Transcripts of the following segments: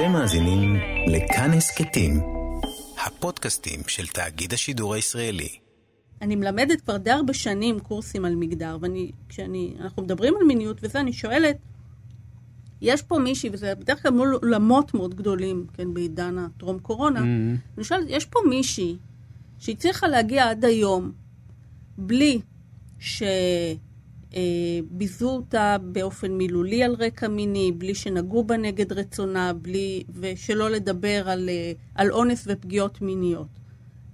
אתם מאזינים לכאן הסכתים, הפודקאסטים של תאגיד השידור הישראלי. אני מלמדת כבר די הרבה שנים קורסים על מגדר, וכשאנחנו מדברים על מיניות וזה, אני שואלת, יש פה מישהי, וזה בדרך כלל מול אולמות מאוד גדולים, כן, בעידן הטרום קורונה, mm-hmm. אני שואלת, יש פה מישהי שהצליחה להגיע עד היום בלי ש... אה, ביזו אותה באופן מילולי על רקע מיני, בלי שנגעו בה נגד רצונה, בלי, ושלא לדבר על, אה, על אונס ופגיעות מיניות.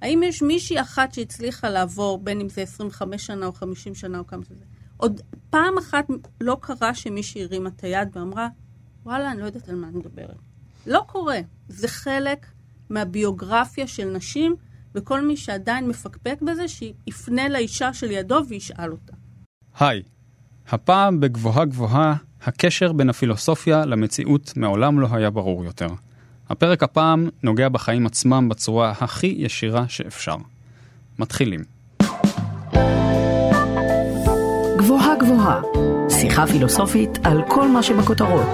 האם יש מישהי אחת שהצליחה לעבור, בין אם זה 25 שנה או 50 שנה או כמה שזה, עוד פעם אחת לא קרה שמישהי הרימה את היד ואמרה, וואלה, אני לא יודעת על מה אני מדברת. לא קורה. זה חלק מהביוגרפיה של נשים, וכל מי שעדיין מפקפק בזה, שיפנה לאישה של ידו וישאל אותה. היי, הפעם בגבוהה גבוהה, הקשר בין הפילוסופיה למציאות מעולם לא היה ברור יותר. הפרק הפעם נוגע בחיים עצמם בצורה הכי ישירה שאפשר. מתחילים. גבוהה גבוהה, שיחה פילוסופית על כל מה שבכותרות,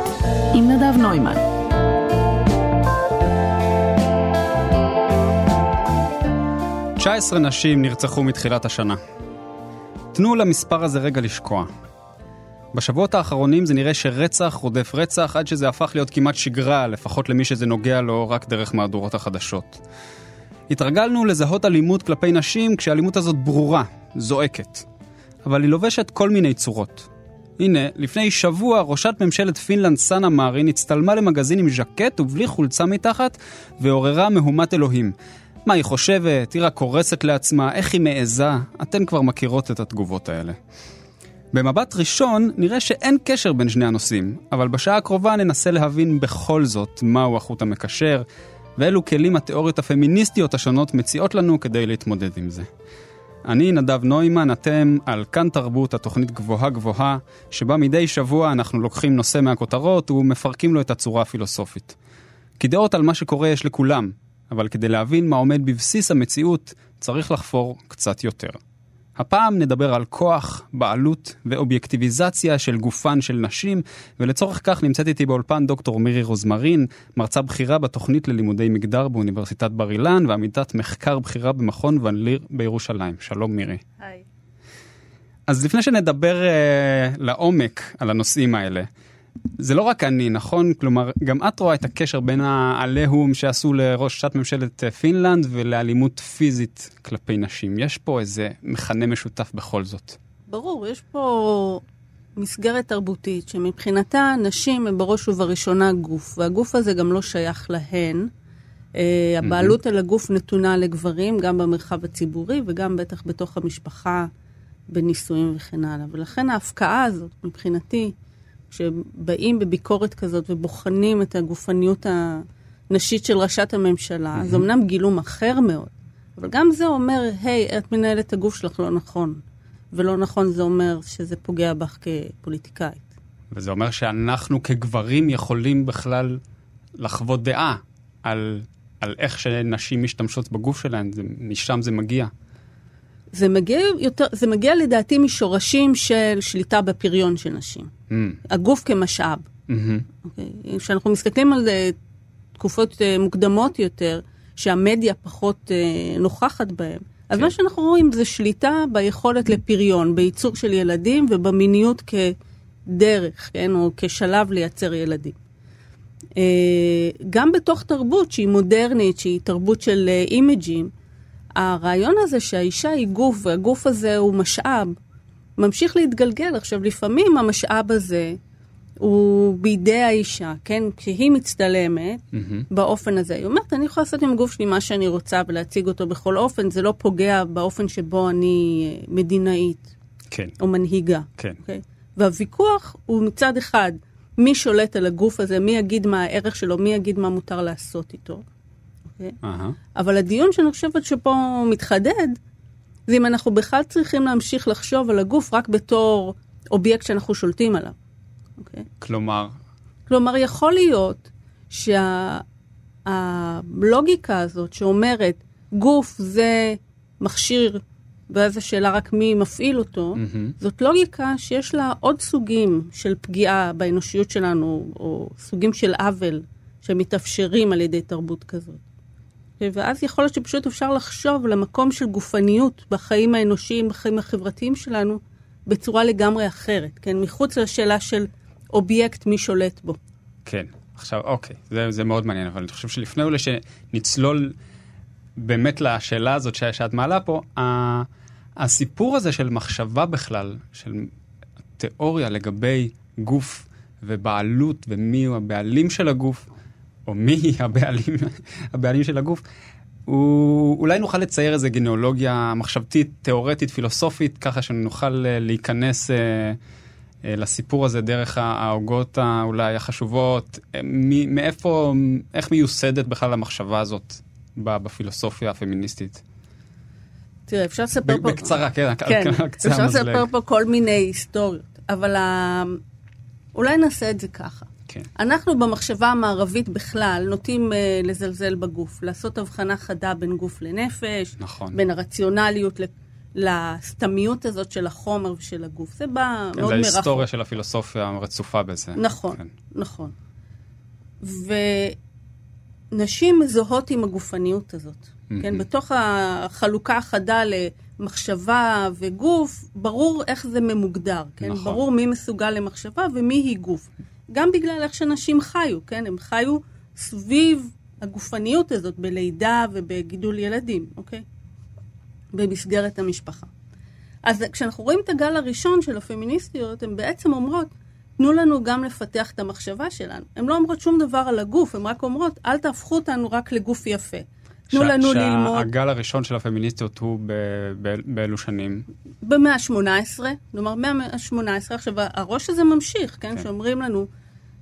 עם נדב נוימן. תשע עשרה נשים נרצחו מתחילת השנה. תנו למספר הזה רגע לשקוע. בשבועות האחרונים זה נראה שרצח רודף רצח עד שזה הפך להיות כמעט שגרה, לפחות למי שזה נוגע לו רק דרך מהדורות החדשות. התרגלנו לזהות אלימות כלפי נשים כשהאלימות הזאת ברורה, זועקת. אבל היא לובשת כל מיני צורות. הנה, לפני שבוע ראשת ממשלת פינלנד סאנה מארין הצטלמה למגזין עם ז'קט ובלי חולצה מתחת ועוררה מהומת אלוהים. מה היא חושבת? היא רק קורסת לעצמה, איך היא מעיזה? אתן כבר מכירות את התגובות האלה. במבט ראשון נראה שאין קשר בין שני הנושאים, אבל בשעה הקרובה ננסה להבין בכל זאת מהו החוט המקשר, ואילו כלים התיאוריות הפמיניסטיות השונות מציעות לנו כדי להתמודד עם זה. אני נדב נוימן, אתם על כאן תרבות, התוכנית גבוהה גבוהה, שבה מדי שבוע אנחנו לוקחים נושא מהכותרות ומפרקים לו את הצורה הפילוסופית. כי דעות על מה שקורה יש לכולם, אבל כדי להבין מה עומד בבסיס המציאות, צריך לחפור קצת יותר. הפעם נדבר על כוח, בעלות ואובייקטיביזציה של גופן של נשים, ולצורך כך נמצאת איתי באולפן דוקטור מירי רוזמרין, מרצה בכירה בתוכנית ללימודי מגדר באוניברסיטת בר אילן, ועמיתת מחקר בכירה במכון ון ליר בירושלים. שלום מירי. היי. אז לפני שנדבר uh, לעומק על הנושאים האלה, זה לא רק אני, נכון? כלומר, גם את רואה את הקשר בין העליהום שעשו לראשת ממשלת אה, פינלנד ולאלימות פיזית כלפי נשים. יש פה איזה מכנה משותף בכל זאת. ברור, יש פה מסגרת תרבותית שמבחינתה נשים הם בראש ובראשונה גוף, והגוף הזה גם לא שייך להן. Uh, הבעלות על הגוף נתונה לגברים, גם במרחב הציבורי וגם בטח בתוך המשפחה, בנישואים וכן הלאה. ולכן ההפקעה הזאת, מבחינתי, כשבאים בביקורת כזאת ובוחנים את הגופניות הנשית של ראשת הממשלה, mm-hmm. אז אמנם גילום אחר מאוד, אבל גם זה אומר, היי, hey, את מנהלת את הגוף שלך לא נכון. ולא נכון זה אומר שזה פוגע בך כפוליטיקאית. וזה אומר שאנחנו כגברים יכולים בכלל לחוות דעה על, על איך שנשים משתמשות בגוף שלהן, משם זה מגיע. זה מגיע, יותר, זה מגיע לדעתי משורשים של שליטה בפריון של נשים. Mm. הגוף כמשאב. Mm-hmm. Okay. כשאנחנו מסתכלים על uh, תקופות uh, מוקדמות יותר, שהמדיה פחות uh, נוכחת בהן, אז כן. מה שאנחנו רואים זה שליטה ביכולת לפריון, בייצור של ילדים ובמיניות כדרך, כן, או כשלב לייצר ילדים. גם בתוך תרבות שהיא מודרנית, שהיא תרבות של אימג'ים, uh, הרעיון הזה שהאישה היא גוף והגוף הזה הוא משאב, ממשיך להתגלגל. עכשיו, לפעמים המשאב הזה הוא בידי האישה, כן? כשהיא מצטלמת mm-hmm. באופן הזה, היא אומרת, אני יכולה לעשות עם הגוף שלי מה שאני רוצה ולהציג אותו בכל אופן, זה לא פוגע באופן שבו אני אה, מדינאית. כן. או מנהיגה. כן. Okay? אוקיי? והוויכוח הוא מצד אחד, מי שולט על הגוף הזה, מי יגיד מה הערך שלו, מי יגיד מה מותר לעשות איתו. Uh-huh. אבל הדיון שאני חושבת שפה מתחדד, זה אם אנחנו בכלל צריכים להמשיך לחשוב על הגוף רק בתור אובייקט שאנחנו שולטים עליו. Okay? אוקיי? כלומר? כלומר, יכול להיות שהלוגיקה שה... הזאת שאומרת, גוף זה מכשיר, ואז השאלה רק מי מפעיל אותו, mm-hmm. זאת לוגיקה שיש לה עוד סוגים של פגיעה באנושיות שלנו, או סוגים של עוול שמתאפשרים על ידי תרבות כזאת. ואז יכול להיות שפשוט אפשר לחשוב למקום של גופניות בחיים האנושיים, בחיים החברתיים שלנו, בצורה לגמרי אחרת, כן? מחוץ לשאלה של אובייקט, מי שולט בו. כן. עכשיו, אוקיי, זה, זה מאוד מעניין, אבל אני חושב שלפני אולי שנצלול באמת לשאלה הזאת ש, שאת מעלה פה, ה, הסיפור הזה של מחשבה בכלל, של תיאוריה לגבי גוף ובעלות ומי הוא הבעלים של הגוף, או מי הבעלים, הבעלים של הגוף, הוא, אולי נוכל לצייר איזה גנאולוגיה מחשבתית, תיאורטית, פילוסופית, ככה שנוכל אה, להיכנס אה, אה, לסיפור הזה דרך העוגות אולי החשובות, אה, מ, מאיפה, איך מיוסדת בכלל המחשבה הזאת בפילוסופיה הפמיניסטית. תראה, אפשר לספר פה... בקצרה, כן, כן אפשר לספר פה כל מיני היסטוריות, אבל ה... אולי נעשה את זה ככה. כן. אנחנו במחשבה המערבית בכלל נוטים uh, לזלזל בגוף, לעשות הבחנה חדה בין גוף לנפש, נכון. בין הרציונליות לסתמיות הזאת של החומר ושל הגוף. זה בא כן, מאוד מרחוק. זה ההיסטוריה של הפילוסופיה הרצופה בזה. נכון, כן. נכון. ונשים מזוהות עם הגופניות הזאת. Mm-hmm. כן, בתוך החלוקה החדה למחשבה וגוף, ברור איך זה ממוגדר, כן? נכון. ברור מי מסוגל למחשבה ומי היא גוף. גם בגלל איך שנשים חיו, כן? הם חיו סביב הגופניות הזאת בלידה ובגידול ילדים, אוקיי? במסגרת המשפחה. אז כשאנחנו רואים את הגל הראשון של הפמיניסטיות, הן בעצם אומרות, תנו לנו גם לפתח את המחשבה שלנו. הן לא אומרות שום דבר על הגוף, הן רק אומרות, אל תהפכו אותנו רק לגוף יפה. תנו לנו ללמוד... שהגל הראשון של הפמיניסטיות הוא באילו שנים? במאה ה-18, כלומר, מאה ה-18. עכשיו, הראש הזה ממשיך, כן? כן. שאומרים לנו,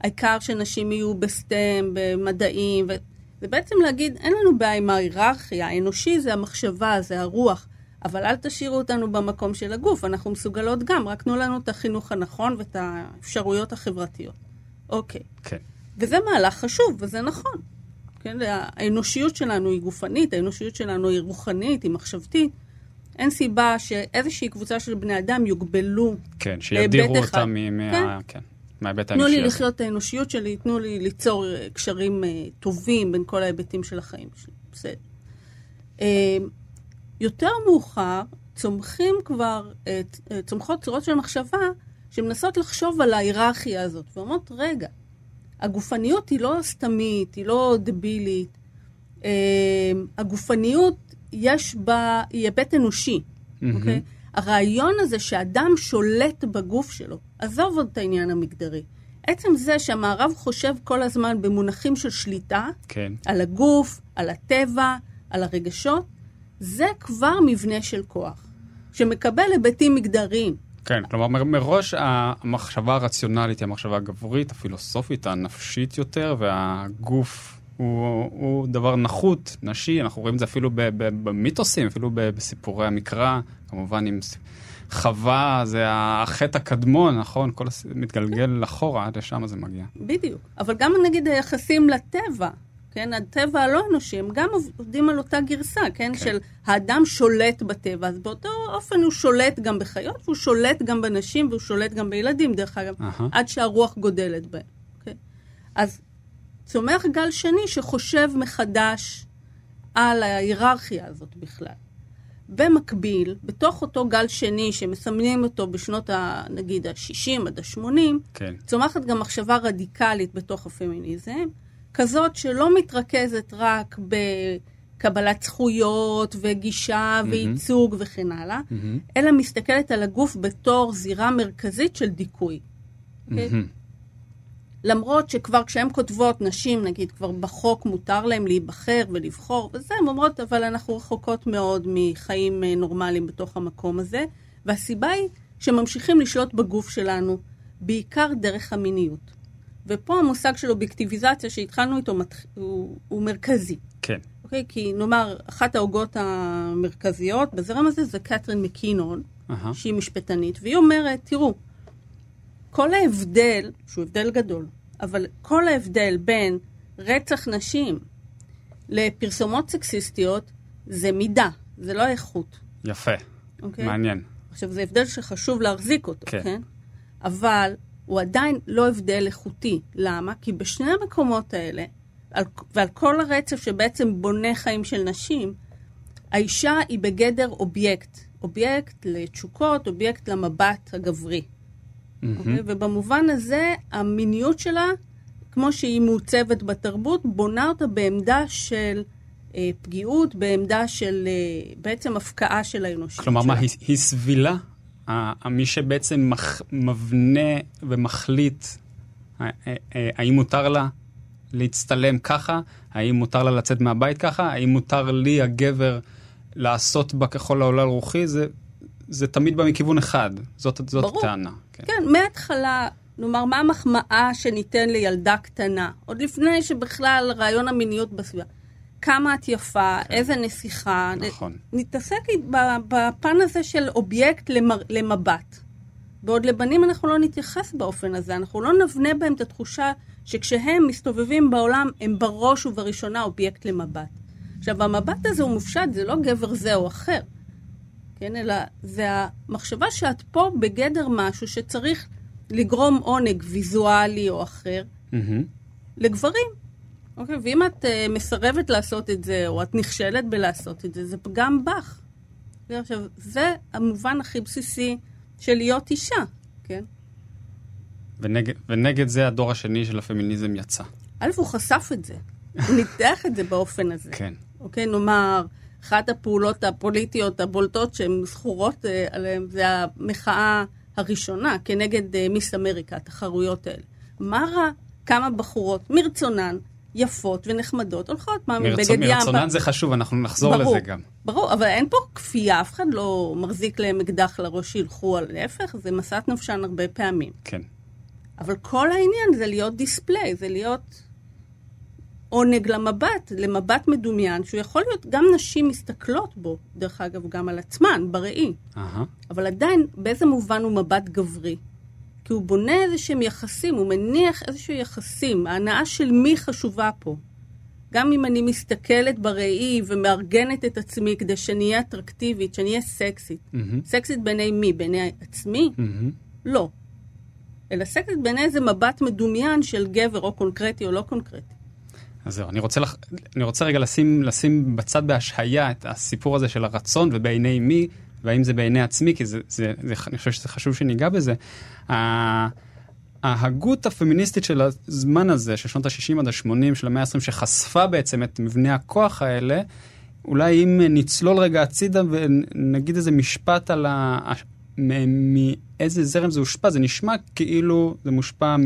העיקר שנשים יהיו בסטם, במדעים, ו... זה בעצם להגיד, אין לנו בעיה עם ההיררכיה, האנושי זה המחשבה, זה הרוח, אבל אל תשאירו אותנו במקום של הגוף, אנחנו מסוגלות גם, רק תנו לנו את החינוך הנכון ואת האפשרויות החברתיות. אוקיי. כן. וזה מהלך חשוב, וזה נכון. כן, האנושיות שלנו היא גופנית, האנושיות שלנו היא רוחנית, היא מחשבתית. אין סיבה שאיזושהי קבוצה של בני אדם יוגבלו כן, שידירו אותה מה... כן. כן, מההיבט האנושי. תנו לי לחיות את האנושיות שלי, תנו לי ליצור אה, קשרים אה, טובים בין כל ההיבטים של החיים שלי. בסדר. אה, יותר מאוחר צומחים כבר, צומחות צורות של מחשבה שמנסות לחשוב על ההיררכיה הזאת, ואומרות, רגע, הגופניות היא לא סתמית, היא לא דבילית. הגופניות, יש בה, היא היבט אנושי, אוקיי? Mm-hmm. Okay? הרעיון הזה שאדם שולט בגוף שלו, עזוב עוד את העניין המגדרי. עצם זה שהמערב חושב כל הזמן במונחים של שליטה, כן. על הגוף, על הטבע, על הרגשות, זה כבר מבנה של כוח, שמקבל היבטים מגדריים. כן, כלומר מראש המחשבה הרציונלית היא המחשבה הגברית, הפילוסופית, הנפשית יותר, והגוף הוא, הוא דבר נחות, נשי, אנחנו רואים את זה אפילו במיתוסים, אפילו בסיפורי המקרא, כמובן עם חווה, זה החטא הקדמון, נכון? כל הס... מתגלגל אחורה, עד לשם זה מגיע. בדיוק, אבל גם נגיד היחסים לטבע, כן, הטבע הלא אנושי, הם גם עובדים על אותה גרסה, כן, כן, של האדם שולט בטבע, אז באותו אופן הוא שולט גם בחיות, והוא שולט גם בנשים, והוא שולט גם בילדים, דרך אגב, uh-huh. עד שהרוח גודלת בהם. Okay? אז צומח גל שני שחושב מחדש על ההיררכיה הזאת בכלל. במקביל, בתוך אותו גל שני שמסמנים אותו בשנות, ה, נגיד, ה-60 עד ה-80, כן. צומחת גם מחשבה רדיקלית בתוך הפמיניזם, כזאת שלא מתרכזת רק בקבלת זכויות וגישה mm-hmm. וייצוג וכן הלאה, mm-hmm. אלא מסתכלת על הגוף בתור זירה מרכזית של דיכוי. Mm-hmm. למרות שכבר כשהן כותבות, נשים נגיד, כבר בחוק מותר להן להיבחר ולבחור וזה, הן אומרות, אבל אנחנו רחוקות מאוד מחיים אה, נורמליים בתוך המקום הזה, והסיבה היא שממשיכים לשלוט בגוף שלנו, בעיקר דרך המיניות. ופה המושג של אובייקטיביזציה שהתחלנו איתו הוא, הוא מרכזי. כן. אוקיי? כי נאמר, אחת ההוגות המרכזיות בזרם הזה זה קתרין מקינון, uh-huh. שהיא משפטנית, והיא אומרת, תראו, כל ההבדל, שהוא הבדל גדול, אבל כל ההבדל בין רצח נשים לפרסומות סקסיסטיות זה מידה, זה לא איכות. יפה, אוקיי? מעניין. עכשיו, זה הבדל שחשוב להחזיק אותו, כן? כן? אבל הוא עדיין לא הבדל איכותי. למה? כי בשני המקומות האלה על, ועל כל הרצף שבעצם בונה חיים של נשים, האישה היא בגדר אובייקט. אובייקט לתשוקות, אובייקט למבט הגברי. Mm-hmm. אוקיי? ובמובן הזה, המיניות שלה, כמו שהיא מעוצבת בתרבות, בונה אותה בעמדה של אה, פגיעות, בעמדה של אה, בעצם הפקעה של האנושות כלומר, שלה. מה, היא, היא סבילה? מי שבעצם מח, מבנה ומחליט האם מותר לה להצטלם ככה? האם מותר לה לצאת מהבית ככה? האם מותר לי, הגבר, לעשות בה ככל העולה על רוחי? זה, זה תמיד בא מכיוון אחד. זאת, זאת ברור. הטענה. כן. כן, מההתחלה, נאמר, מה המחמאה שניתן לילדה קטנה, עוד לפני שבכלל רעיון המיניות בסביבה. כמה את יפה, איזה נסיכה. כן. נכון. נתעסק בפן הזה של אובייקט למר, למבט. בעוד לבנים אנחנו לא נתייחס באופן הזה, אנחנו לא נבנה בהם את התחושה שכשהם מסתובבים בעולם, הם בראש ובראשונה אובייקט למבט. עכשיו, המבט הזה הוא מופשט, זה לא גבר זה או אחר, כן? אלא זה המחשבה שאת פה בגדר משהו שצריך לגרום עונג ויזואלי או אחר מהמם. לגברים. אוקיי? ואם את uh, מסרבת לעשות את זה, או את נכשלת בלעשות את זה, זה פגם בך. עכשיו, זה המובן הכי בסיסי של להיות אישה, כן? ונגד, ונגד זה הדור השני של הפמיניזם יצא. א', הוא חשף את זה. הוא ניתח את זה באופן הזה. כן. אוקיי, נאמר, אחת הפעולות הפוליטיות הבולטות שהן זכורות אה, עליהן זה המחאה הראשונה כנגד אה, מיס אמריקה, התחרויות האלה. מה רע? כמה בחורות מרצונן, יפות ונחמדות, הולכות מה מבגד ים. מרצונן זה חשוב, אנחנו נחזור ברור, לזה גם. ברור, אבל אין פה כפייה, אף אחד לא מחזיק להם אקדח לראש שילכו על להפך, זה משאת נפשן הרבה פעמים. כן. אבל כל העניין זה להיות דיספליי, זה להיות עונג למבט, למבט מדומיין, שהוא יכול להיות, גם נשים מסתכלות בו, דרך אגב, גם על עצמן, בראי. אהה. אבל עדיין, באיזה מובן הוא מבט גברי? כי הוא בונה איזה שהם יחסים, הוא מניח איזשהו יחסים. ההנאה של מי חשובה פה. גם אם אני מסתכלת בראי ומארגנת את עצמי כדי שאני אהיה אטרקטיבית, שאני אהיה סקסית. מהמם. סקסית בעיני מי? בעיני עצמי? מהמם. לא. אלא סקסית בעיני איזה מבט מדומיין של גבר, או קונקרטי או לא קונקרטי. אז זהו, אני רוצה, לח... אני רוצה רגע לשים, לשים בצד בהשהיה את הסיפור הזה של הרצון ובעיני מי, והאם זה בעיני עצמי, כי זה, זה, זה, אני חושב שזה חשוב שניגע בזה. ההגות הפמיניסטית של הזמן הזה, של שנות ה-60 עד ה-80 של המאה ה-20, שחשפה בעצם את מבנה הכוח האלה, אולי אם נצלול רגע הצידה ונגיד איזה משפט על ה... מאיזה זרם זה הושפע, זה נשמע כאילו זה מושפע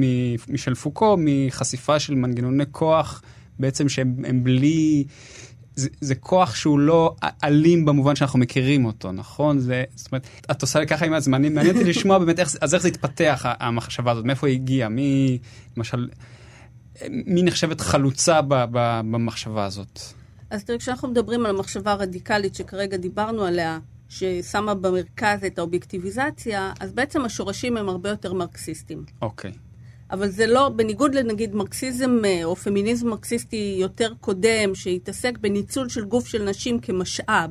משל פוקו, מחשיפה של מנגנוני כוח, בעצם שהם הם בלי... זה, זה כוח שהוא לא אלים במובן שאנחנו מכירים אותו, נכון? זה, זאת אומרת, את עושה לי ככה עם הזמנים, מעניין אותי לשמוע באמת איך, אז איך זה התפתח, המחשבה הזאת, מאיפה היא הגיעה, מי, למשל, מי נחשבת חלוצה ב, ב, במחשבה הזאת? אז תראה, כשאנחנו מדברים על המחשבה הרדיקלית שכרגע דיברנו עליה, ששמה במרכז את האובייקטיביזציה, אז בעצם השורשים הם הרבה יותר מרקסיסטים. אוקיי. אבל זה לא, בניגוד לנגיד מרקסיזם אה, או פמיניזם מרקסיסטי יותר קודם, שהתעסק בניצול של גוף של נשים כמשאב.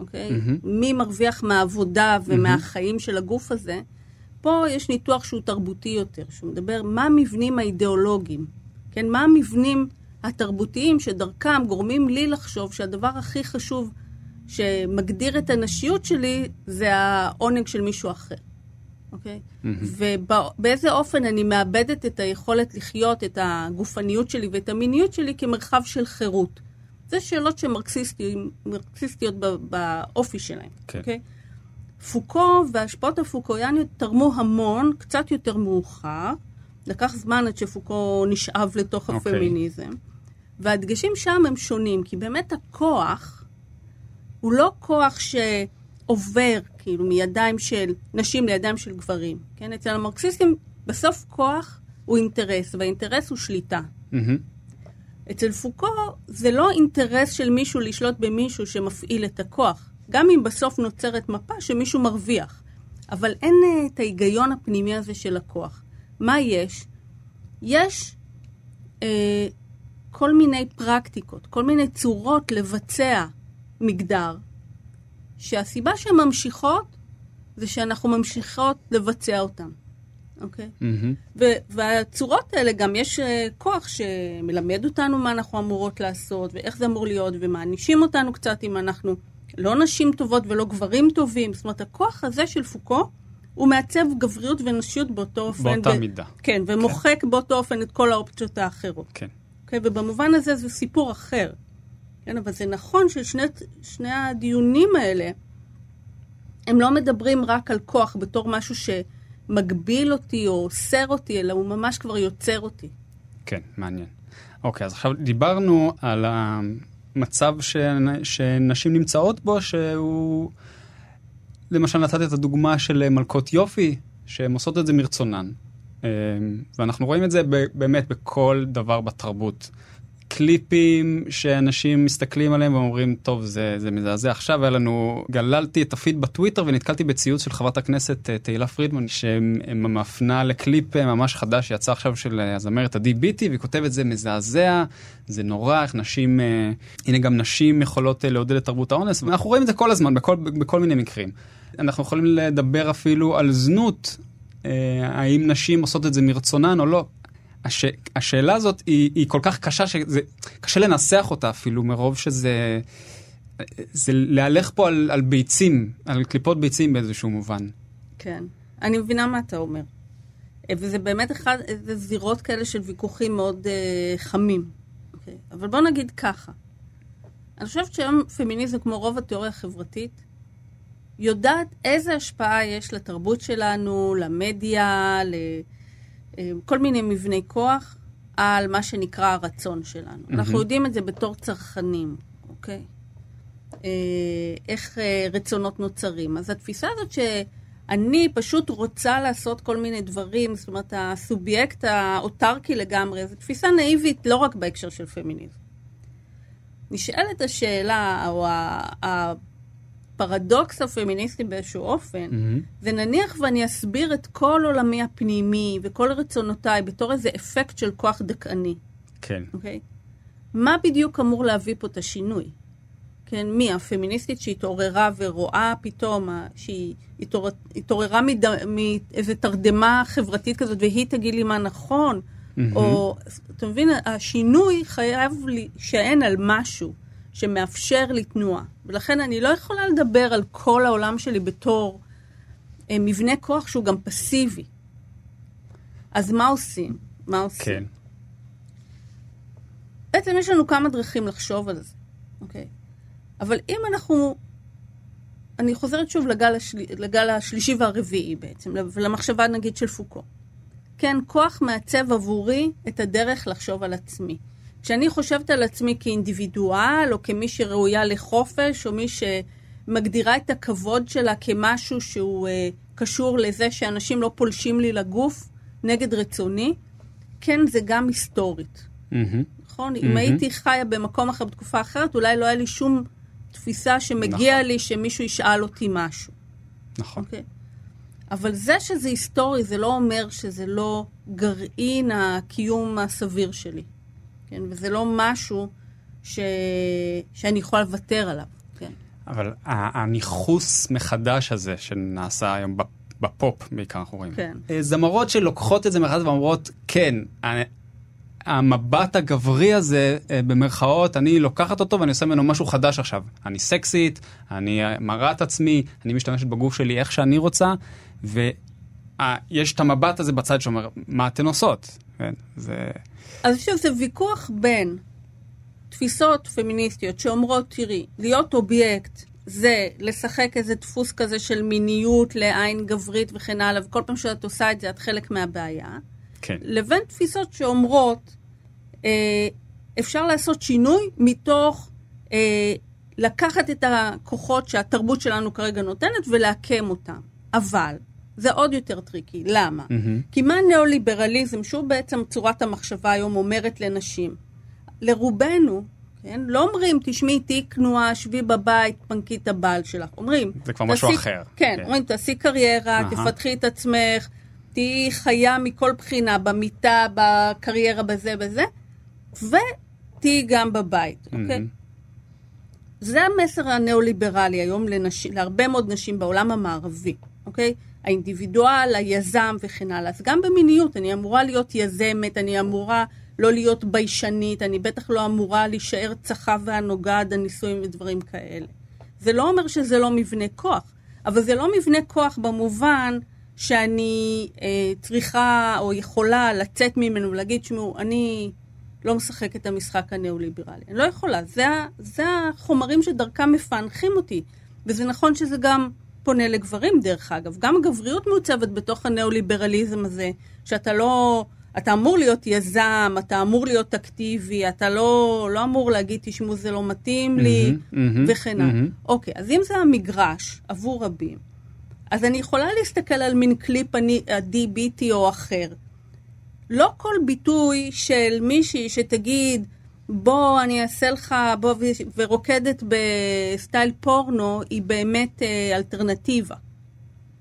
אוקיי? מהמם. מי מרוויח מהעבודה ומהחיים של הגוף הזה? פה יש ניתוח שהוא תרבותי יותר, שהוא מדבר מה המבנים האידיאולוגיים, כן? מה המבנים התרבותיים שדרכם גורמים לי לחשוב שהדבר הכי חשוב שמגדיר את הנשיות שלי זה העונג של מישהו אחר, אוקיי? ובאיזה אופן אני מאבדת את היכולת לחיות את הגופניות שלי ואת המיניות שלי כמרחב של חירות. זה שאלות שמרקסיסטיות באופי שלהם, כן. אוקיי? פוקו וההשפעות הפוקויאניות תרמו המון, קצת יותר מאוחר. לקח זמן עד שפוקו נשאב לתוך אוקיי. הפמיניזם. והדגשים שם הם שונים, כי באמת הכוח הוא לא כוח שעובר, כאילו, מידיים של נשים לידיים של גברים. כן? אצל המרקסיסטים, בסוף כוח הוא אינטרס, והאינטרס הוא שליטה. מהמם. אצל פוקו זה לא אינטרס של מישהו לשלוט במישהו שמפעיל את הכוח. גם אם בסוף נוצרת מפה שמישהו מרוויח. אבל אין אה, את ההיגיון הפנימי הזה של הכוח. מה יש? יש אה, כל מיני פרקטיקות, כל מיני צורות לבצע מגדר, שהסיבה שהן ממשיכות זה שאנחנו ממשיכות לבצע אותן. אוקיי? ו- והצורות האלה גם יש אה, כוח שמלמד אותנו מה אנחנו אמורות לעשות, ואיך זה אמור להיות, ומענישים אותנו קצת אם אנחנו לא נשים טובות ולא גברים טובים. זאת אומרת, הכוח הזה של פוקו, הוא מעצב גבריות ונשיות באותו אופן. באותה ו- מידה. כן, ומוחק באותו אופן את כל האופציות האחרות. כן. אוקיי? ובמובן הזה זה סיפור אחר. כן, אבל זה נכון ששני שני הדיונים האלה, הם לא מדברים רק על כוח בתור משהו שמגביל אותי או אוסר אותי, אלא הוא ממש כבר יוצר אותי. כן, מעניין. אוקיי, אז עכשיו דיברנו על המצב ש... שנשים נמצאות בו, שהוא... למשל נתת את הדוגמה של מלכות יופי, שהן עושות את זה מרצונן. אה, ואנחנו רואים את זה באמת בכל דבר בתרבות. קליפים שאנשים מסתכלים עליהם ואומרים, טוב, זה, זה מזעזע. עכשיו היה לנו, גללתי את הפיד בטוויטר ונתקלתי בציוץ של חברת הכנסת אה, תהילה פרידמן, שמפנה לקליפ אה, ממש חדש שיצא עכשיו של אה, הזמרת עדי ביטי, והיא כותבת, זה מזעזע, זה נורא, איך נשים, הנה גם נשים יכולות לעודד את תרבות האונס, ואנחנו רואים את זה כל הזמן, בכל, בכל מיני מקרים. אנחנו יכולים לדבר אפילו על זנות, האם נשים עושות את זה מרצונן או לא. הש... השאלה הזאת היא, היא כל כך קשה שזה קשה לנסח אותה אפילו מרוב שזה זה להלך פה על, על ביצים, על קליפות ביצים באיזשהו מובן. כן. אני מבינה מה אתה אומר. וזה באמת אחד, איזה זירות כאלה של ויכוחים מאוד אה, חמים. אוקיי? אבל בוא נגיד ככה. אני חושבת שהיום פמיניזם, כמו רוב התיאוריה החברתית, יודעת איזה השפעה יש לתרבות שלנו, למדיה, לכל מיני מבני כוח, על מה שנקרא הרצון שלנו. Mm-hmm. אנחנו יודעים את זה בתור צרכנים, אוקיי? אה, איך אה, רצונות נוצרים. אז התפיסה הזאת שאני פשוט רוצה לעשות כל מיני דברים, זאת אומרת, הסובייקט האוטרקי לגמרי, זו תפיסה נאיבית לא רק בהקשר של פמיניזם. נשאלת השאלה, או הפרדוקס הפמיניסטי באיזשהו אופן, Mm-hmm. ונניח ואני אסביר את כל עולמי הפנימי וכל רצונותיי בתור איזה אפקט של כוח דכאני, כן. אוקיי? מה בדיוק אמור להביא פה את השינוי? כן, מי? הפמיניסטית שהתעוררה ורואה פתאום, שהיא התעורר, התעוררה מאיזה תרדמה חברתית כזאת, והיא תגיד לי מה נכון? או, אתה מבין, השינוי חייב להישען על משהו שמאפשר לי תנועה. ולכן אני לא יכולה לדבר על כל העולם שלי בתור אה, מבנה כוח שהוא גם פסיבי. אז מה עושים? מה עושים? כן. בעצם יש לנו כמה דרכים לחשוב על זה, אוקיי? אבל אם אנחנו... אני חוזרת שוב לגל, השל... לגל השלישי והרביעי בעצם, ולמחשבה נגיד של פוקו. כן, כוח מעצב עבורי את הדרך לחשוב על עצמי. כשאני חושבת על עצמי כאינדיבידואל, או כמי שראויה לחופש, או מי שמגדירה את הכבוד שלה כמשהו שהוא אה, קשור לזה שאנשים לא פולשים לי לגוף נגד רצוני, כן, זה גם היסטורית. מהמם. נכון? מהמם. אם הייתי חיה במקום אחר בתקופה אחרת, אולי לא היה לי שום תפיסה שמגיע נכון. לי שמישהו ישאל אותי משהו, נכון. אוקיי? אבל זה שזה היסטורי, זה לא אומר שזה לא גרעין הקיום הסביר שלי, כן? וזה לא משהו ש... שאני יכולה לוותר עליו, כן? אבל הניכוס מחדש הזה שנעשה היום בפ- בפופ בעיקר אנחנו רואים. כן. אה, זמרות שלוקחות את זה מחדש ואומרות, כן, ה- המבט הגברי הזה, אה, במרכאות, אני לוקחת אותו ואני עושה ממנו משהו חדש עכשיו. אני סקסית, אני אה, מראה את עצמי, אני משתמשת בגוף שלי איך שאני רוצה, ויש את המבט הזה בצד שאומר, מה אתן עושות? כן, זה... אז שוב, זה ויכוח בין תפיסות פמיניסטיות שאומרות, תראי, להיות אובייקט זה לשחק איזה דפוס כזה של מיניות לעין גברית וכן הלאה, וכל פעם שאת עושה את זה את חלק מהבעיה, כן. לבין תפיסות שאומרות, אה, אפשר לעשות שינוי מתוך אה, לקחת את הכוחות שהתרבות שלנו כרגע נותנת ולעקם אותם. אבל, זה עוד יותר tricky. למה? מהמם. כי מה ניאו-ליברליזם, שהוא בעצם צורת המחשבה היום, אומרת לנשים? לרובנו, כן, לא אומרים, תשמעי, תהיי כנועה, שבי בבית, פנקי את הבעל שלך. אומרים... זה כבר משהו תעשי- אחר. כן, כן. אומרים, תעשי קריירה, אהה. תפתחי את עצמך, תהיי חיה מכל בחינה, במיטה, בקריירה, בזה, בזה, ותהיי גם בבית, אוקיי? מהמם. זה המסר הניאו-ליברלי היום לנשים, להרבה מאוד נשים בעולם המערבי, אוקיי? האינדיבידואל, היזם וכן הלאה. אז גם במיניות אני אמורה להיות יזמת, אני אמורה לא להיות ביישנית, אני בטח לא אמורה להישאר צחה והנוגה עד הנישואים ודברים כאלה. זה לא אומר שזה לא מבנה כוח, אבל זה לא מבנה כוח במובן שאני אה, צריכה או יכולה לצאת ממנו ולהגיד, שמעו, אני לא משחקת את המשחק הניאו-ליברלי. אני לא יכולה, זה, זה החומרים שדרכם מפענחים אותי. וזה נכון שזה גם פונה לגברים, דרך אגב. גם הגבריות מעוצבת בתוך הניאו-ליברליזם הזה, שאתה לא... אתה אמור להיות יזם, אתה אמור להיות אקטיבי, אתה לא, לא אמור להגיד, תשמעו, זה לא מתאים לי, mm-hmm, mm-hmm, וכן הלאה. Mm-hmm. אוקיי, אז אם זה המגרש עבור רבים, אז אני יכולה להסתכל על מין קליפ ביטי או אחר. לא כל ביטוי של מישהי שתגיד, בוא, אני אעשה לך, בוא, ורוקדת בסטייל פורנו, היא באמת אה, אלטרנטיבה.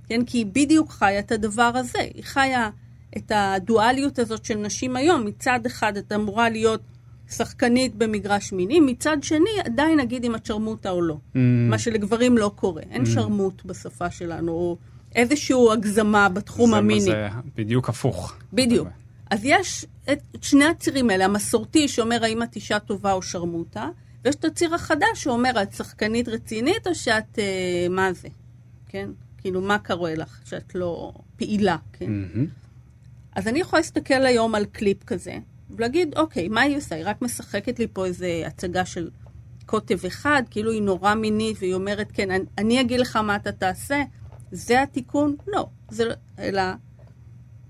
כן? כי היא בדיוק חיה את הדבר הזה. היא חיה את הדואליות הזאת של נשים היום. מצד אחד את אמורה להיות שחקנית במגרש מיני, מצד שני עדיין נגיד אם את שרמוטה או לא. Mm. מה שלגברים לא קורה. אין mm. שרמוט בשפה שלנו, או איזושהי הגזמה בתחום זה המיני. זה בדיוק הפוך. בדיוק. אז יש את שני הצירים האלה, המסורתי שאומר האם את אישה טובה או שרמוטה, ויש את הציר החדש שאומר את שחקנית רצינית או שאת, אה, מה זה, כן? כאילו, מה קורה לך שאת לא פעילה, כן? Mm-hmm. אז אני יכולה להסתכל היום על קליפ כזה, ולהגיד, אוקיי, מה היא עושה? היא רק משחקת לי פה איזו הצגה של קוטב אחד, כאילו היא נורא מינית, והיא אומרת, כן, אני, אני אגיד לך מה אתה תעשה, זה התיקון? לא. זה, לא, אלא,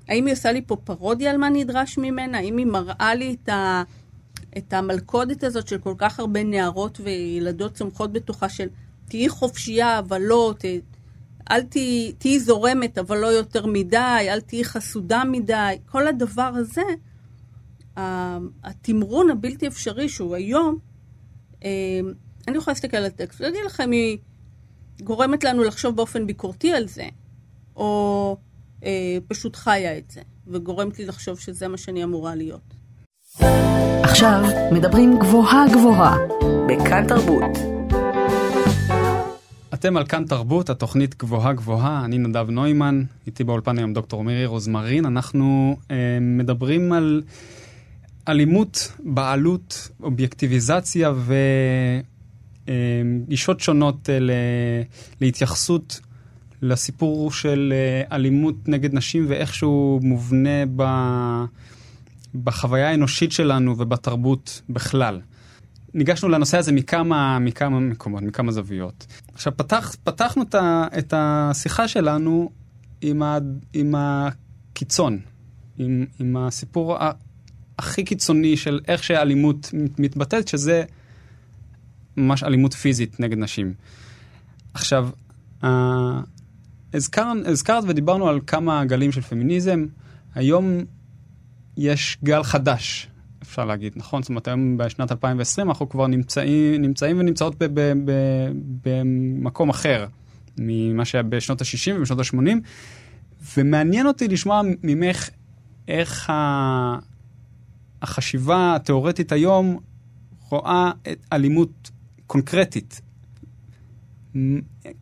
האם היא עושה לי פה פרודיה על מה נדרש ממנה? האם היא מראה לי את, ה, את המלכודת הזאת של כל כך הרבה נערות וילדות צומחות בתוכה של תהיי חופשייה, אבל לא, ת, אל תהיי, תהיי זורמת, אבל לא יותר מדי, אל תהיי חסודה מדי, כל הדבר הזה, התמרון הבלתי אפשרי שהוא היום, אה, אני יכולה להסתכל על הטקסט ולהגיד לכם, היא גורמת לנו לחשוב באופן ביקורתי על זה, או אה, פשוט חיה את זה, וגורמת לי לחשוב שזה מה שאני אמורה להיות. עכשיו מדברים גבוהה גבוהה, בכאן תרבות. אתם על כאן תרבות, התוכנית גבוהה גבוהה, אני נדב נוימן, איתי באולפן היום דוקטור מירי רוזמרין, אנחנו אה, מדברים על אלימות, בעלות, אובייקטיביזציה וגישות אה, שונות אה, להתייחסות לסיפור של אה, אלימות נגד נשים ואיך שהוא מובנה ב, בחוויה האנושית שלנו ובתרבות בכלל. ניגשנו לנושא הזה מכמה, מכמה מקומות, מכמה זוויות. עכשיו, פתח, פתחנו את, השיחה שלנו עם, ה, עם הקיצון, עם, עם הסיפור ה, הכי קיצוני של איך שאלימות מתבטאת, שזה ממש אלימות פיזית נגד נשים. עכשיו, הזכר, הזכרת ודיברנו על כמה גלים של פמיניזם, היום יש גל חדש אפשר להגיד, נכון? זאת אומרת, היום בשנת 2020 אנחנו כבר נמצאים, נמצאים ונמצאות במקום אחר ממה שהיה בשנות ה-60 ובשנות ה-80, ומעניין אותי לשמוע ממך איך החשיבה התיאורטית היום רואה אלימות קונקרטית.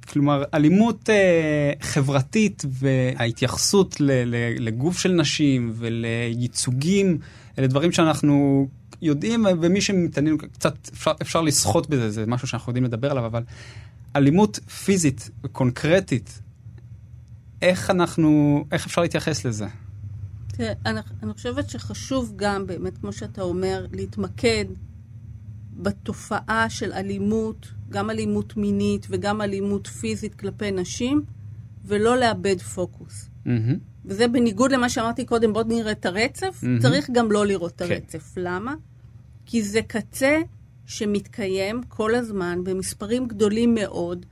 כלומר, אלימות אה, חברתית וההתייחסות ל, ל, לגוף של נשים ולייצוגים אלה דברים שאנחנו יודעים, ומי שמתעניין קצת, אפשר, אפשר לסחוט בזה, זה משהו שאנחנו יודעים לדבר עליו, אבל אלימות פיזית וקונקרטית, איך אנחנו, איך אפשר להתייחס לזה? תראה, אני, אני חושבת שחשוב גם, באמת, כמו שאתה אומר, להתמקד בתופעה של אלימות, גם אלימות מינית וגם אלימות פיזית כלפי נשים, ולא לאבד פוקוס. Mm-hmm. וזה בניגוד למה שאמרתי קודם, בואו נראה את הרצף, mm-hmm. צריך גם לא לראות את כן. הרצף. כן. למה? כי זה קצה שמתקיים כל הזמן במספרים גדולים מאוד.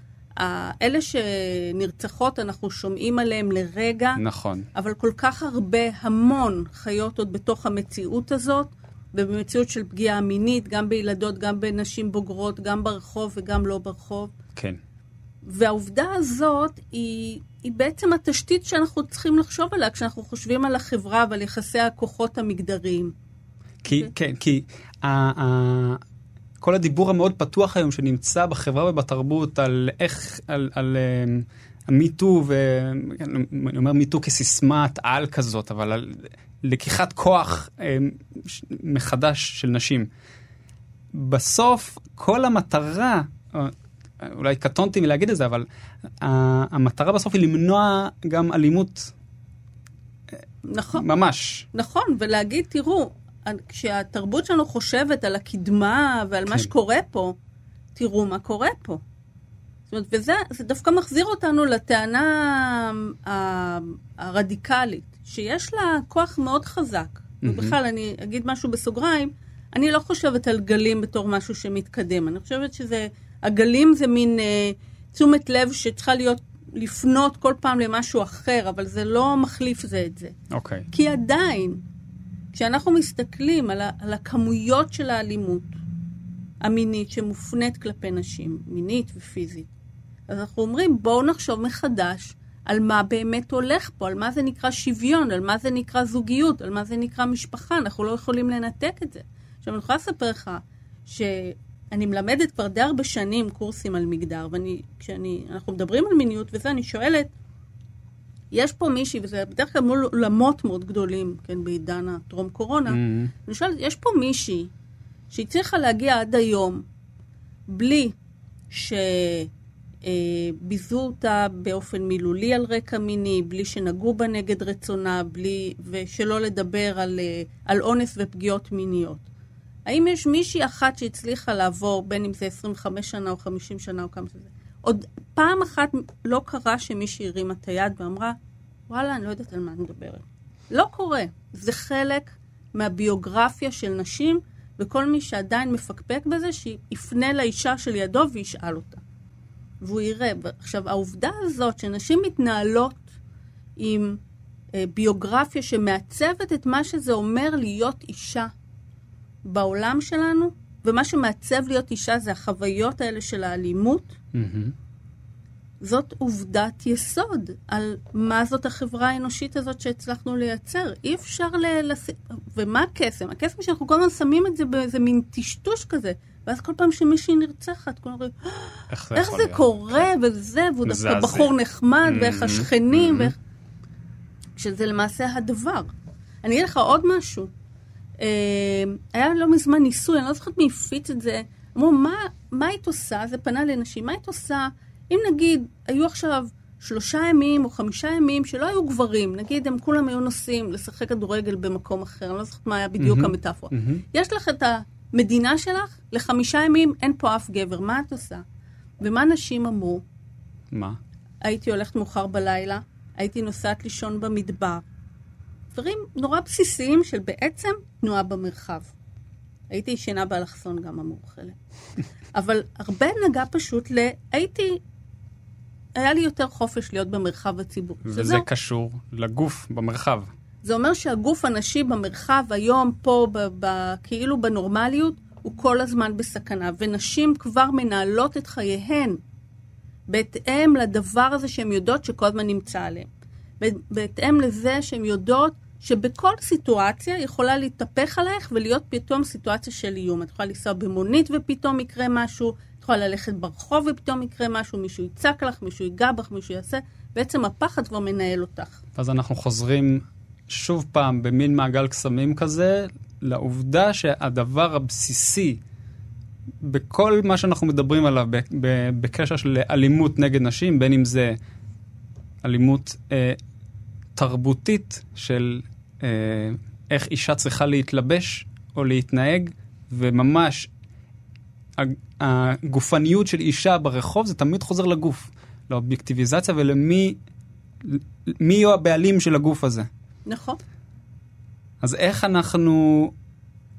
אלה שנרצחות, אנחנו שומעים עליהם לרגע. נכון. אבל כל כך הרבה, המון חיות עוד בתוך המציאות הזאת, ובמציאות של פגיעה מינית, גם בילדות, גם בנשים בוגרות, גם ברחוב וגם לא ברחוב. כן. והעובדה הזאת היא, היא בעצם התשתית שאנחנו צריכים לחשוב עליה כשאנחנו חושבים על החברה ועל יחסי הכוחות המגדריים. כי, okay. אוקיי? כן, כי ה, ה, כל הדיבור המאוד פתוח היום שנמצא בחברה ובתרבות על איך, על, על, על, אמ, המיטו, ואני אומר מיטו כסיסמת על כזאת, אבל על לקיחת כוח אה, מחדש של נשים. בסוף כל המטרה, אה, אולי קטונתי מלהגיד את זה, אבל המטרה בסוף היא למנוע גם אלימות. נכון. ממש. נכון, ולהגיד, תראו, כשהתרבות שלנו חושבת על הקדמה ועל כן. מה שקורה פה, תראו מה קורה פה. זאת אומרת, וזה דווקא מחזיר אותנו לטענה הרדיקלית, שיש לה כוח מאוד חזק. Mm-hmm. ובכלל, אני אגיד משהו בסוגריים, אני לא חושבת על גלים בתור משהו שמתקדם. אני חושבת שזה, הגלים זה מין אה, תשומת לב שצריכה להיות, לפנות כל פעם למשהו אחר, אבל זה לא מחליף זה את זה. אוקיי. Okay. כי עדיין, כשאנחנו מסתכלים על, ה, על הכמויות של האלימות המינית שמופנית כלפי נשים, מינית ופיזית, אז אנחנו אומרים, בואו נחשוב מחדש על מה באמת הולך פה, על מה זה נקרא שוויון, על מה זה נקרא זוגיות, על מה זה נקרא משפחה, אנחנו לא יכולים לנתק את זה. עכשיו, אני יכולה לספר לך שאני מלמדת כבר די הרבה שנים קורסים על מגדר, וכשאנחנו מדברים על מיניות וזה, אני שואלת, יש פה מישהי, וזה בדרך כלל מול עולמות מאוד גדולים, כן, בעידן הטרום קורונה, mm-hmm. אני שואלת, יש פה מישהי שהצליחה להגיע עד היום בלי ש... אה, ביזו אותה באופן מילולי על רקע מיני, בלי שנגעו בה נגד רצונה, בלי, ושלא לדבר על, אה, על אונס ופגיעות מיניות. האם יש מישהי אחת שהצליחה לעבור, בין אם זה 25 שנה או 50 שנה או כמה שזה, עוד פעם אחת לא קרה שמישהי הרימה את היד ואמרה, וואלה, אני לא יודעת על מה אני מדברת. לא קורה. זה חלק מהביוגרפיה של נשים, וכל מי שעדיין מפקפק בזה, שיפנה לאישה של ידו וישאל אותה. והוא יראה. עכשיו, העובדה הזאת שנשים מתנהלות עם אה, ביוגרפיה שמעצבת את מה שזה אומר להיות אישה בעולם שלנו, ומה שמעצב להיות אישה זה החוויות האלה של האלימות, mm-hmm. זאת עובדת יסוד על מה זאת החברה האנושית הזאת שהצלחנו לייצר. אי אפשר ל... לס... ומה הקסם? הקסם שאנחנו כל הזמן שמים את זה באיזה מין טשטוש כזה. ואז כל פעם שמישהי נרצחת, כולם אומרים, איך זה, איך זה קורה, כן. וזה, והוא דווקא בחור נחמד, mm-hmm, ואיך השכנים, mm-hmm. ואיך... שזה למעשה הדבר. אני אגיד לך עוד משהו. אה, היה לא מזמן ניסוי, אני לא זוכרת מי הפיץ את זה. אמרו, מה, מה היית עושה? זה פנה לנשים, מה היית עושה אם נגיד היו עכשיו שלושה ימים או חמישה ימים שלא היו גברים, נגיד הם כולם היו נוסעים לשחק כדורגל במקום אחר, אני לא זוכרת מה היה בדיוק mm-hmm, המטאפורה. Mm-hmm. יש לך את המדינה שלך, לחמישה ימים אין פה אף גבר, מה את עושה? ומה נשים אמרו? מה? הייתי הולכת מאוחר בלילה, הייתי נוסעת לישון במדבר. דברים נורא בסיסיים של בעצם תנועה במרחב. הייתי ישנה באלכסון גם המאוכלת. אבל הרבה נגע פשוט ל... הייתי... היה לי יותר חופש להיות במרחב הציבורי. וזה שזו... קשור לגוף במרחב. זה אומר שהגוף הנשי במרחב היום, פה, ב- ב- כאילו בנורמליות, הוא כל הזמן בסכנה. ונשים כבר מנהלות את חייהן בהתאם לדבר הזה שהן יודעות שכל הזמן נמצא עליהן. בהתאם לזה שהן יודעות שבכל סיטואציה יכולה להתהפך עלייך ולהיות פתאום סיטואציה של איום. את יכולה לנסוע במונית ופתאום יקרה משהו, את יכולה ללכת ברחוב ופתאום יקרה משהו, מישהו יצעק לך, מישהו ייגע בך, מישהו יעשה. בעצם הפחד כבר מנהל אותך. אז אנחנו חוזרים שוב פעם במין מעגל קסמים כזה, לעובדה שהדבר הבסיסי בכל מה שאנחנו מדברים עליו בקשר של אלימות נגד נשים, בין אם זה אלימות אה, תרבותית של אה, איך אישה צריכה להתלבש או להתנהג, וממש הגופניות של אישה ברחוב זה תמיד חוזר לגוף, לאובייקטיביזציה ולמי מי יהיו הבעלים של הגוף הזה. נכון. אז איך אנחנו,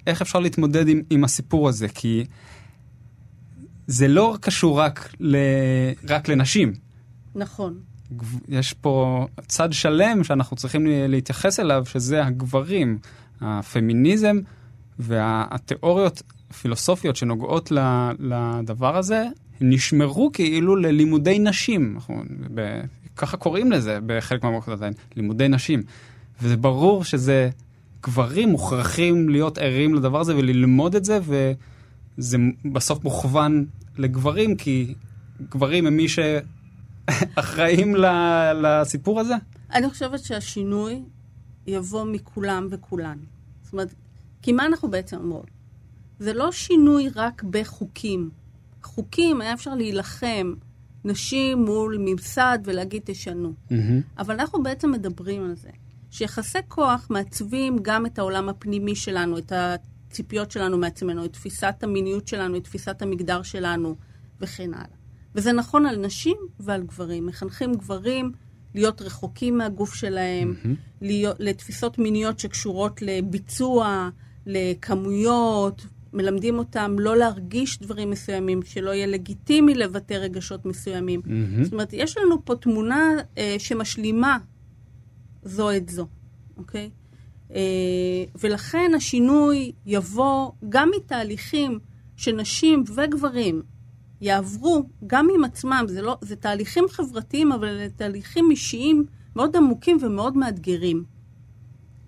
איך אפשר להתמודד עם, עם הסיפור הזה? כי זה לא קשור רק, ל, רק לנשים. נכון. יש פה צד שלם שאנחנו צריכים להתייחס אליו, שזה הגברים. הפמיניזם והתיאוריות הפילוסופיות שנוגעות לדבר הזה, נשמרו כאילו ללימודי נשים. אנחנו ב, ככה קוראים לזה בחלק מהמערכות עדיין, לימודי נשים. וזה ברור שזה, גברים מוכרחים להיות ערים לדבר הזה וללמוד את זה, וזה בסוף מוכוון לגברים, כי גברים הם מי ש... אחראים ל- לסיפור הזה? אני חושבת שהשינוי יבוא מכולם וכולן. זאת אומרת, כי מה אנחנו בעצם אומרות? זה לא שינוי רק בחוקים. חוקים, היה אפשר להילחם נשים מול ממסד ולהגיד תשנו. אבל אנחנו בעצם מדברים על זה. שיחסי כוח מעצבים גם את העולם הפנימי שלנו, את הציפיות שלנו מעצמנו, את תפיסת המיניות שלנו, את תפיסת המגדר שלנו, וכן הלאה. וזה נכון על נשים ועל גברים. מחנכים גברים להיות רחוקים מהגוף שלהם, להיות, לתפיסות מיניות שקשורות לביצוע, לכמויות, מלמדים אותם לא להרגיש דברים מסוימים, שלא יהיה לגיטימי לבטא רגשות מסוימים. מהמם. זאת אומרת, יש לנו פה תמונה אה, שמשלימה זו את זו, אוקיי? אה, ולכן השינוי יבוא גם מתהליכים שנשים וגברים יעברו, גם עם עצמם, זה, לא, זה תהליכים חברתיים, אבל אלה תהליכים אישיים מאוד עמוקים ומאוד מאתגרים.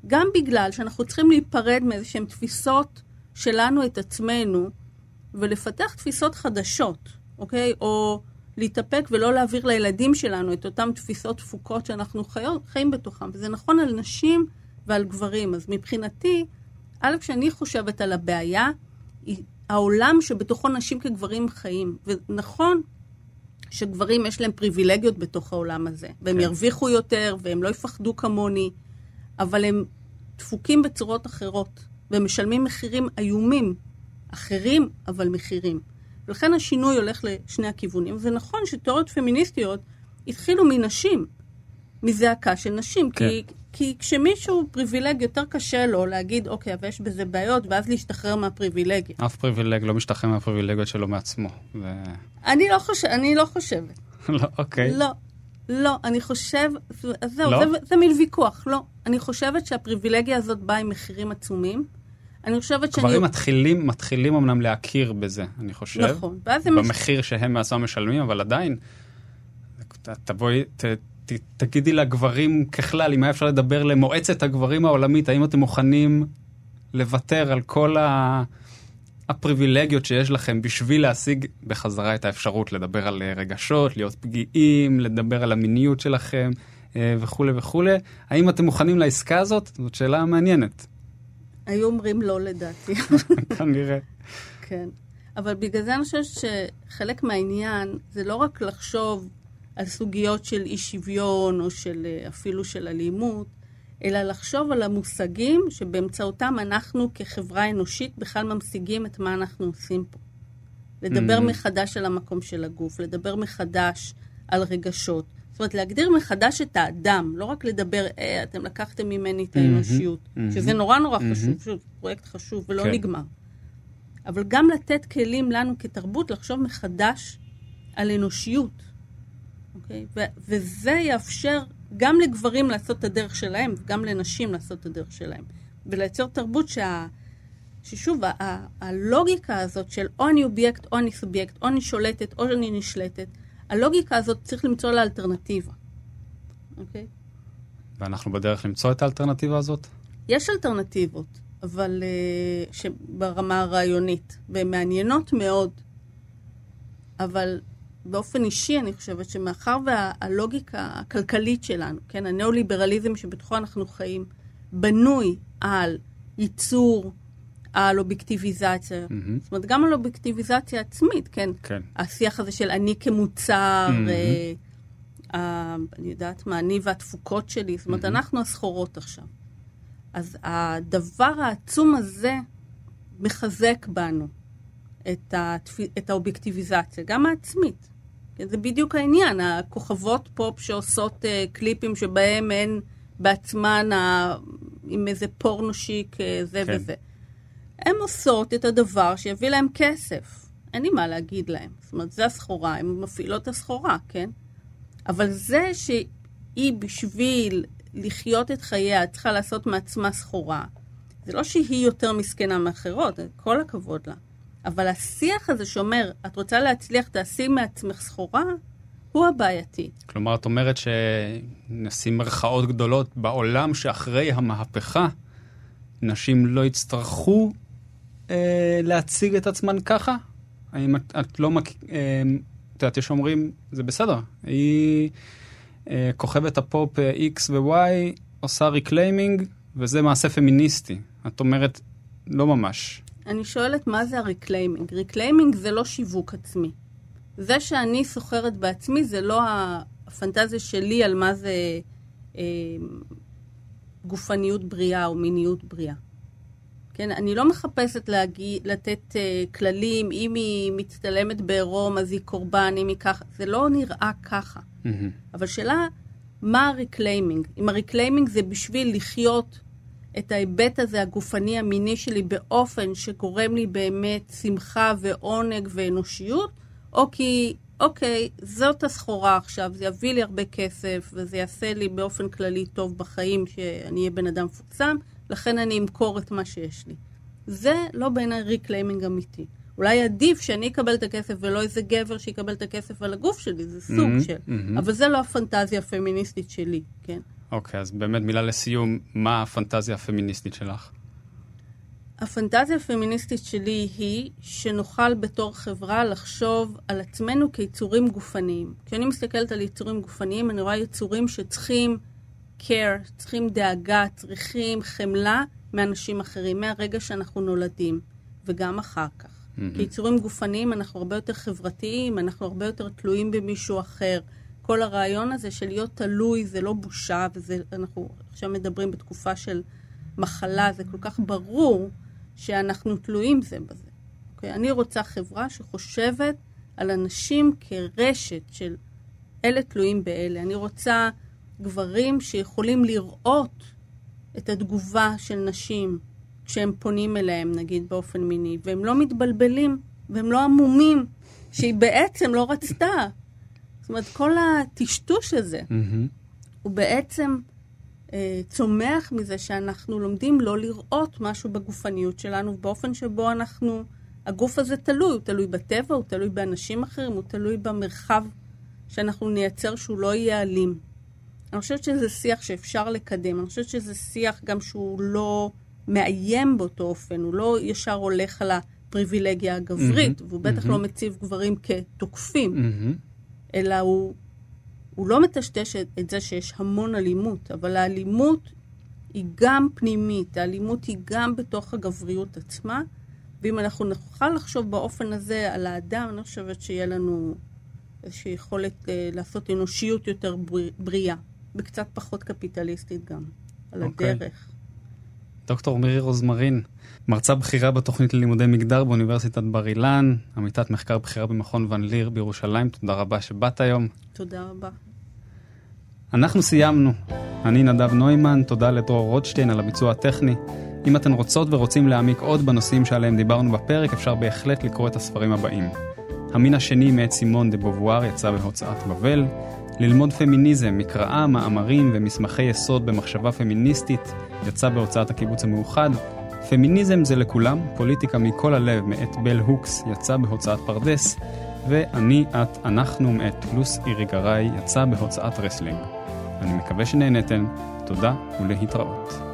גם בגלל שאנחנו צריכים להיפרד מאיזשהן תפיסות שלנו את עצמנו, ולפתח תפיסות חדשות, אוקיי? או להתאפק ולא להעביר לילדים שלנו את אותן תפיסות תפוקות שאנחנו חיות, חיים בתוכם. וזה נכון על נשים ועל גברים. אז מבחינתי, א', כשאני חושבת על הבעיה, היא העולם שבתוכו נשים כגברים חיים. ונכון שגברים יש להם פריבילגיות בתוך העולם הזה, והם כן. ירוויחו יותר, והם לא יפחדו כמוני, אבל הם דפוקים בצורות אחרות, ומשלמים מחירים איומים, אחרים, אבל מחירים. ולכן השינוי הולך לשני הכיוונים. זה נכון שתיאוריות פמיניסטיות התחילו מנשים, מזעקה של נשים, כן. כי, כי כשמישהו פריבילג יותר קשה לו להגיד, אוקיי, אבל יש בזה בעיות, ואז להשתחרר מהפריבילגיה. אף פריבילג לא משתחרר מהפריבילגיות שלו מעצמו. ו... אני לא, חושב, אני לא חושבת. לא, אוקיי. לא, לא, אני חושב, אז זהו, לא? זה, זה מין ויכוח, לא. אני חושבת שהפריבילגיה הזאת באה עם מחירים עצומים. אני חושבת שאני... גברים מתחילים, מתחילים אמנם להכיר בזה, אני חושב. נכון, ואז הם... במחיר שהם מעצמם משלמים, אבל עדיין, ת- תבואי, ת, ת, תגידי לגברים ככלל, אם היה אפשר לדבר למועצת הגברים העולמית, האם אתם מוכנים לוותר על כל ה... הפריבילגיות שיש לכם בשביל להשיג בחזרה את האפשרות לדבר על אה, רגשות, להיות פגיעים, לדבר על המיניות שלכם אה, וכולי וכולי. האם אתם מוכנים לעסקה הזאת? זאת שאלה מעניינת, היו אומרים לא לדעתי, כנראה. כן. אבל בגלל זה אני חושבת שחלק מהעניין זה לא רק לחשוב על סוגיות של אי שוויון או של אה, אפילו של אלימות, אלא לחשוב על המושגים שבאמצעותם אנחנו כחברה אנושית בכלל ממשיגים את מה אנחנו עושים פה. לדבר Mm. מחדש על המקום של הגוף, לדבר מחדש על רגשות. זאת אומרת, להגדיר מחדש את האדם, לא רק לדבר, אה, אתם לקחתם ממני את האנושיות, מהמם. שזה נורא נורא מהמם. חשוב, שוב, פרויקט חשוב ולא כן. נגמר. אבל גם לתת כלים לנו כתרבות לחשוב מחדש על אנושיות, אוקיי? ו- וזה יאפשר גם לגברים לעשות את הדרך שלהם, וגם לנשים לעשות את הדרך שלהם. ולייצר תרבות שה... ששוב, ה- הלוגיקה הזאת של או אני אובייקט, או אני סובייקט, או אני שולטת, או אני נשלטת, הלוגיקה הזאת צריך למצוא לה אלטרנטיבה, אוקיי? ואנחנו בדרך למצוא את האלטרנטיבה הזאת? יש אלטרנטיבות, אבל uh, שברמה הרעיונית, והן מעניינות מאוד. אבל באופן אישי אני חושבת שמאחר והלוגיקה הכלכלית שלנו, כן, הניאו-ליברליזם שבתוכו אנחנו חיים, בנוי על ייצור, על אובייקטיביזציה. מהמם. זאת אומרת, גם על אובייקטיביזציה עצמית, כן. כן. השיח הזה של אני כמוצר, מהמם. אה, אה, אני יודעת מה, אני והתפוקות שלי, זאת אומרת, מהמם. אנחנו הסחורות עכשיו. אז הדבר העצום הזה מחזק בנו את, התפ... את האובייקטיביזציה, גם העצמית. זה בדיוק העניין, הכוכבות פופ שעושות uh, קליפים שבהם הן בעצמן ה... עם איזה פורנו שיק, אה, זה כן. וזה. הן עושות את הדבר שיביא להם כסף. אין לי מה להגיד להם. זאת אומרת, זה הסחורה, הן מפעילות את הסחורה, כן? אבל זה שהיא בשביל לחיות את חייה צריכה לעשות מעצמה סחורה, זה לא שהיא יותר מסכנה מאחרות, כל הכבוד לה. אבל השיח הזה שאומר, את רוצה להצליח, תעשי מעצמך סחורה, הוא הבעייתי. כלומר, את אומרת שנשים מרכאות גדולות בעולם שאחרי המהפכה, נשים לא יצטרכו אה, להציג את עצמן ככה? האם את, את לא מק... אה, את יודעת, יש אומרים, זה בסדר, היא אה, כוכבת הפופ אה, X ו-Y, עושה reclaiming, וזה מעשה פמיניסטי. את אומרת, לא ממש. אני שואלת מה זה ה reclaiming. reclaiming זה לא שיווק עצמי. זה שאני סוחרת בעצמי זה לא הפנטזיה שלי על מה זה אה, גופניות בריאה או מיניות בריאה. כן, אני לא מחפשת להגיד, לתת uh, כללים, אם היא מצטלמת בעירום אז היא קורבן, אם היא ככה, זה לא נראה ככה. Mm-hmm. אבל שאלה, מה ה reclaiming? אם ה reclaiming זה בשביל לחיות את ההיבט הזה, הגופני, המיני שלי, באופן שגורם לי באמת שמחה ועונג ואנושיות, או כי, אוקיי, זאת הסחורה עכשיו, זה יביא לי הרבה כסף, וזה יעשה לי באופן כללי טוב בחיים, שאני אהיה בן אדם מפורסם, לכן אני אמכור את מה שיש לי. זה לא בעיניי reclaiming אמיתי. אולי עדיף שאני אקבל את הכסף ולא איזה גבר שיקבל את הכסף על הגוף שלי, זה סוג mm-hmm, של. Mm-hmm. אבל זה לא הפנטזיה הפמיניסטית שלי, כן? אוקיי, okay, אז באמת מילה לסיום, מה הפנטזיה הפמיניסטית שלך? הפנטזיה הפמיניסטית שלי היא שנוכל בתור חברה לחשוב על עצמנו כיצורים גופניים. כשאני מסתכלת על יצורים גופניים, אני רואה יצורים שצריכים care, צריכים דאגה, צריכים חמלה מאנשים אחרים, מהרגע שאנחנו נולדים, וגם אחר כך. Mm-hmm. כיצורים גופניים אנחנו הרבה יותר חברתיים, אנחנו הרבה יותר תלויים במישהו אחר. כל הרעיון הזה של להיות תלוי זה לא בושה, ואנחנו עכשיו מדברים בתקופה של מחלה, זה כל כך ברור שאנחנו תלויים זה בזה. אוקיי? אני רוצה חברה שחושבת על אנשים כרשת של אלה תלויים באלה. אני רוצה גברים שיכולים לראות את התגובה של נשים כשהם פונים אליהם, נגיד, באופן מיני, והם לא מתבלבלים, והם לא עמומים, שהיא בעצם לא רצתה. זאת אומרת, כל הטשטוש הזה, mm-hmm. הוא בעצם אה, צומח מזה שאנחנו לומדים לא לראות משהו בגופניות שלנו, באופן שבו אנחנו, הגוף הזה תלוי, הוא תלוי בטבע, הוא תלוי באנשים אחרים, הוא תלוי במרחב שאנחנו נייצר שהוא לא יהיה אלים. אני חושבת שזה שיח שאפשר לקדם, אני חושבת שזה שיח גם שהוא לא מאיים באותו אופן, הוא לא ישר הולך על הפריבילגיה הגברית, mm-hmm, והוא בטח mm-hmm. לא מציב גברים כתוקפים, mm-hmm. אלא הוא, הוא לא מטשטש את, זה שיש המון אלימות, אבל האלימות היא גם פנימית, האלימות היא גם בתוך הגבריות עצמה, ואם אנחנו נוכל לחשוב באופן הזה על האדם, אני חושבת שיהיה לנו איזושהי יכולת אה, לעשות אנושיות יותר בריאה. וקצת פחות קפיטליסטית גם, על okay. אוקיי. הדרך. דוקטור מירי רוזמרין, מרצה בכירה בתוכנית ללימודי מגדר באוניברסיטת בר אילן, עמיתת מחקר בכירה במכון ון ליר בירושלים, תודה רבה שבאת היום. תודה רבה. אנחנו סיימנו. אני נדב נוימן, תודה לדרור רוטשטיין על הביצוע הטכני. אם אתן רוצות ורוצים להעמיק עוד בנושאים שעליהם דיברנו בפרק, אפשר בהחלט לקרוא את הספרים הבאים. המין השני מאת סימון דה בובואר יצא בהוצאת בבל, ללמוד פמיניזם, מקראה, מאמרים ומסמכי יסוד במחשבה פמיניסטית, יצא בהוצאת הקיבוץ המאוחד. פמיניזם זה לכולם, פוליטיקה מכל הלב מאת בל הוקס, יצא בהוצאת פרדס, ואני, את, אנחנו מאת לוס איריגראי, יצא בהוצאת רסלינג. אני מקווה שנהנתן, תודה ולהתראות.